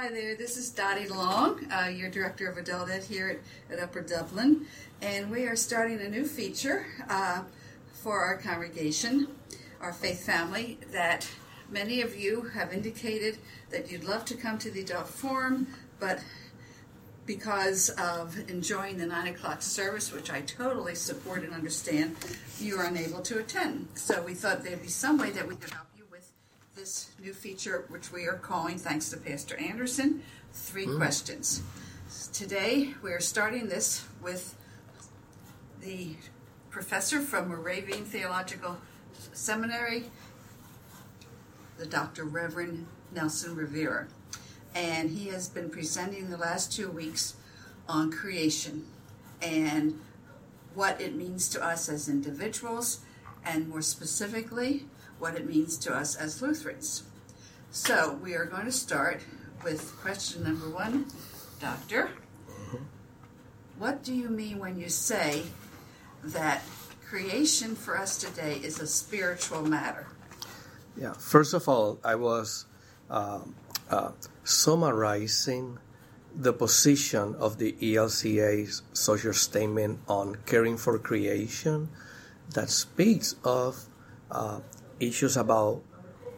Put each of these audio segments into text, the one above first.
Hi there, this is Dottie Long, uh, your Director of Adult Ed here at, at, Upper Dublin, and we are starting a new feature uh, for our congregation, our faith family, that many of you have indicated that you'd love to come to the adult forum, but because of enjoying the 9 o'clock service, which I totally support and understand, you are unable to attend. So we thought there'd be some way that we could help this new feature, which we are calling, thanks to Pastor Anderson, Three mm. Questions. Today we are starting this with the professor from Moravian Theological Seminary, the Dr. Reverend Nelson Rivera and he has been presenting the last two weeks on creation and what it means to us as individuals, and more specifically, what it means to us as Lutherans. So, we are going to start with question number one Doctor, what do you mean when you say that creation for us today is a spiritual matter? Yeah, first of all, I was um, uh, summarizing the position of the ELCA's social statement on caring for creation that speaks of uh, issues about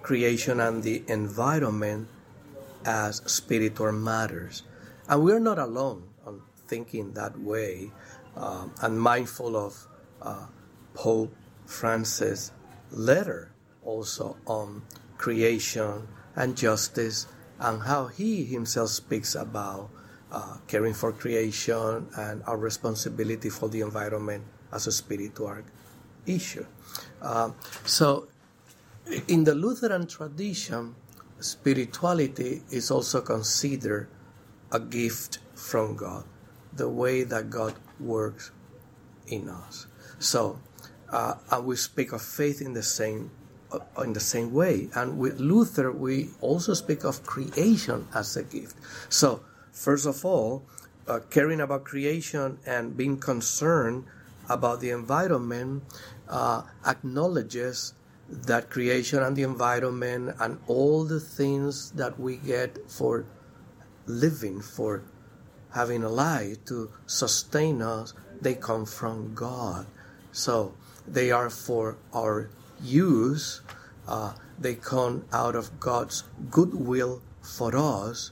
creation and the environment as spiritual matters. And we're not alone on thinking that way um, and mindful of uh, Pope Francis' letter also on creation and justice and how he himself speaks about uh, caring for creation and our responsibility for the environment as a spiritual issue. Uh, so, in the Lutheran tradition, spirituality is also considered a gift from God, the way that God works in us. So, uh, and we speak of faith in the same uh, in the same way. And with Luther, we also speak of creation as a gift. So, first of all, uh, caring about creation and being concerned about the environment uh, acknowledges that creation and the environment and all the things that we get for living, for having a life to sustain us, they come from God. So they are for our use, uh, they come out of God's goodwill for us,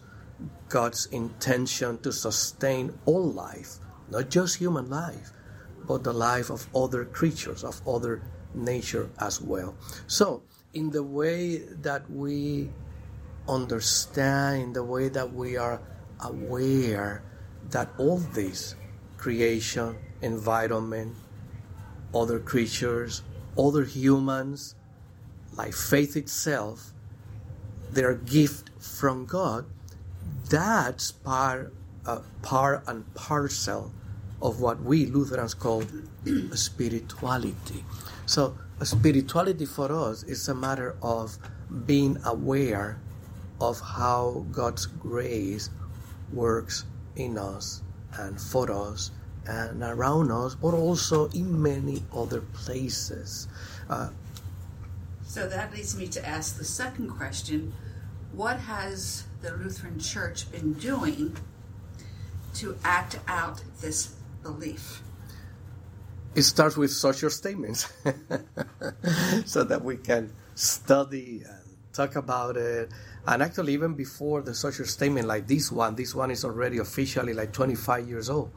God's intention to sustain all life, not just human life, but the life of other creatures, of other nature as well. So, in the way that we understand, in the way that we are aware that all this creation, environment, other creatures, other humans, like faith itself, their gift from God, that's part, uh, part and parcel of what we Lutherans call spirituality. So, spirituality for us is a matter of being aware of how God's grace works in us and for us and around us, but also in many other places. Uh, so that leads me to ask the second question What has the Lutheran Church been doing to act out this belief? It starts with social statements so that we can study and talk about it. And actually, even before the social statement like this one, this one is already officially like 25 years old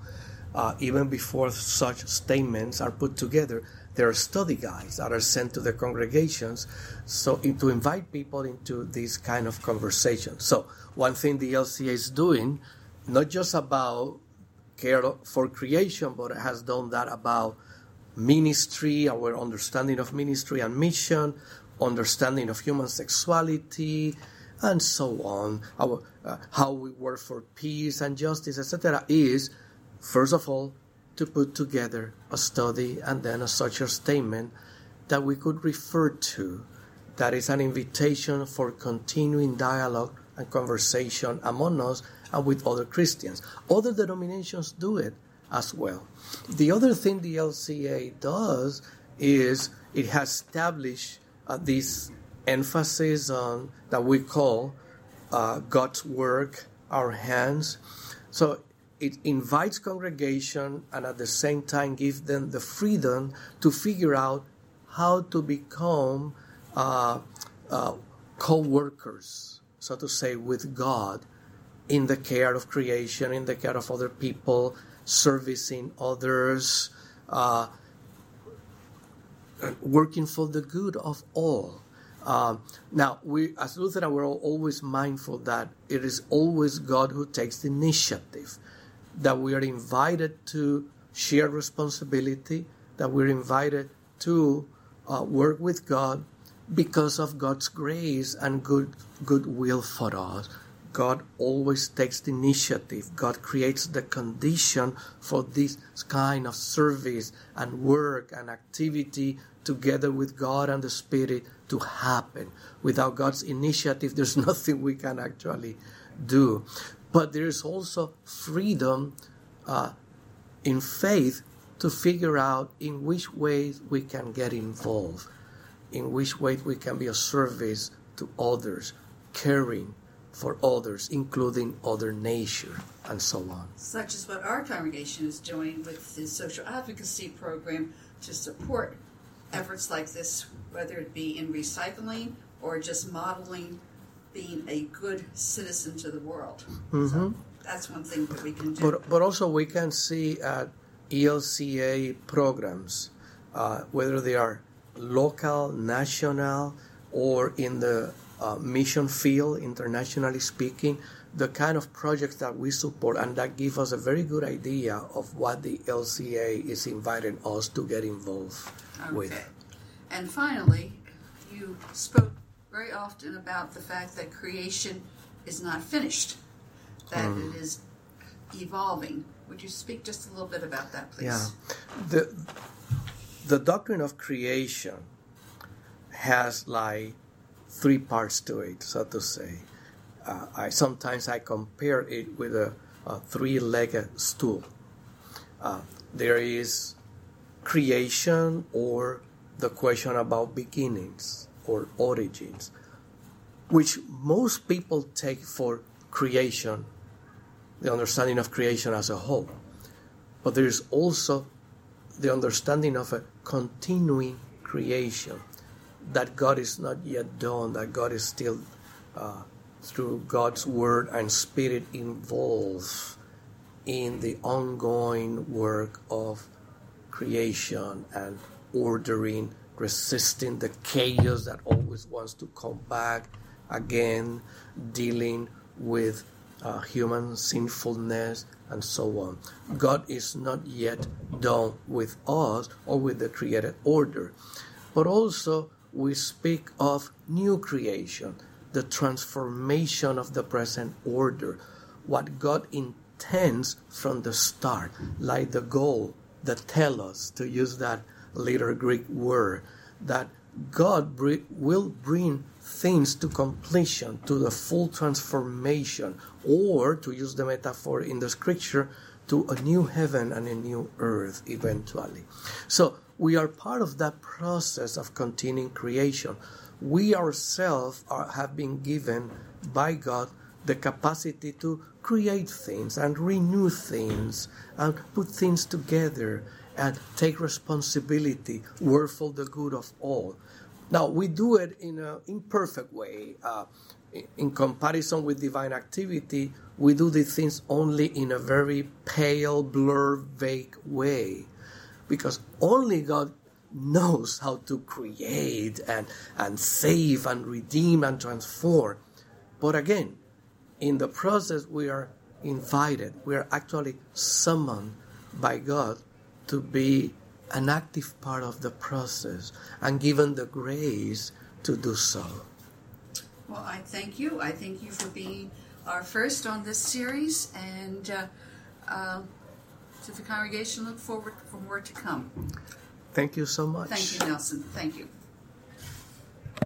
uh, even before such statements are put together, there are study guides that are sent to the congregations so to invite people into this kind of conversation. So one thing the ELCA is doing, not just about care for creation, but has done that about ministry, our understanding of ministry and mission, understanding of human sexuality, and so on. Our, uh, how we work for peace and justice, etc., is First of all, to put together a study and then a social statement that we could refer to that is an invitation for continuing dialogue and conversation among us and with other Christians. Other denominations do it as well. The other thing the ELCA does is it has established uh, this emphasis on that we call uh, God's work, our hands. So it invites congregation and at the same time gives them the freedom to figure out how to become uh, uh, co-workers, so to say, with God in the care of creation, in the care of other people, servicing others, uh, working for the good of all. Uh, now, we, as Lutheran, we're always mindful that it is always God who takes the initiative, that we are invited to share responsibility, that we're invited to uh, work with God because of God's grace and good goodwill for us. God always takes the initiative. God creates the condition for this kind of service and work and activity together with God and the Spirit to happen. Without God's initiative, there's nothing we can actually do. But there is also freedom uh, in faith to figure out in which ways we can get involved, in which ways we can be a service to others, caring for others, including other nature, and so on. Such as what our congregation is doing with the social advocacy program to support efforts like this, whether it be in recycling or just modeling being a good citizen to the world. Mm-hmm. So that's one thing that we can do. But, but also, we can see at ELCA programs, uh, whether they are local, national, or in the uh, mission field, internationally speaking, the kind of projects that we support, and that give us a very good idea of what the ELCA is inviting us to get involved okay. with. And finally, you spoke very often about the fact that creation is not finished, that mm. it is evolving. Would you speak just a little bit about that, please? Yeah. The, the doctrine of creation has like three parts to it, so to say. Uh, I sometimes I compare it with a, a three-legged stool. Uh, there is creation or the question about beginnings or origins, which most people take for creation, the understanding of creation as a whole. But there is also the understanding of a continuing creation, that God is not yet done, that God is still, uh, through God's word and spirit, involved in the ongoing work of creation and ordering, resisting the chaos that always wants to come back again, dealing with uh, human sinfulness and so on. God is not yet done with us or with the created order. But also, we speak of new creation, the transformation of the present order, what God intends from the start, like the goal, the telos, to use that later Greek word, that God will bring things to completion, to the full transformation, or to use the metaphor in the scripture, to a new heaven and a new earth eventually. So we are part of that process of continuing creation. We ourselves are, have been given by God the capacity to create things and renew things and put things together and take responsibility, work for the good of all. Now, we do it in an imperfect way. Uh, in comparison with divine activity, we do these things only in a very pale, blurred, vague way. Because only God knows how to create and, and save and redeem and transform. But again, in the process, we are invited, we are actually summoned by God to be an active part of the process and given the grace to do so. Well, I thank you. I thank you for being our first on this series, and uh, uh, to the congregation, look forward for more to come. Thank you so much. Thank you, Nelson. Thank you.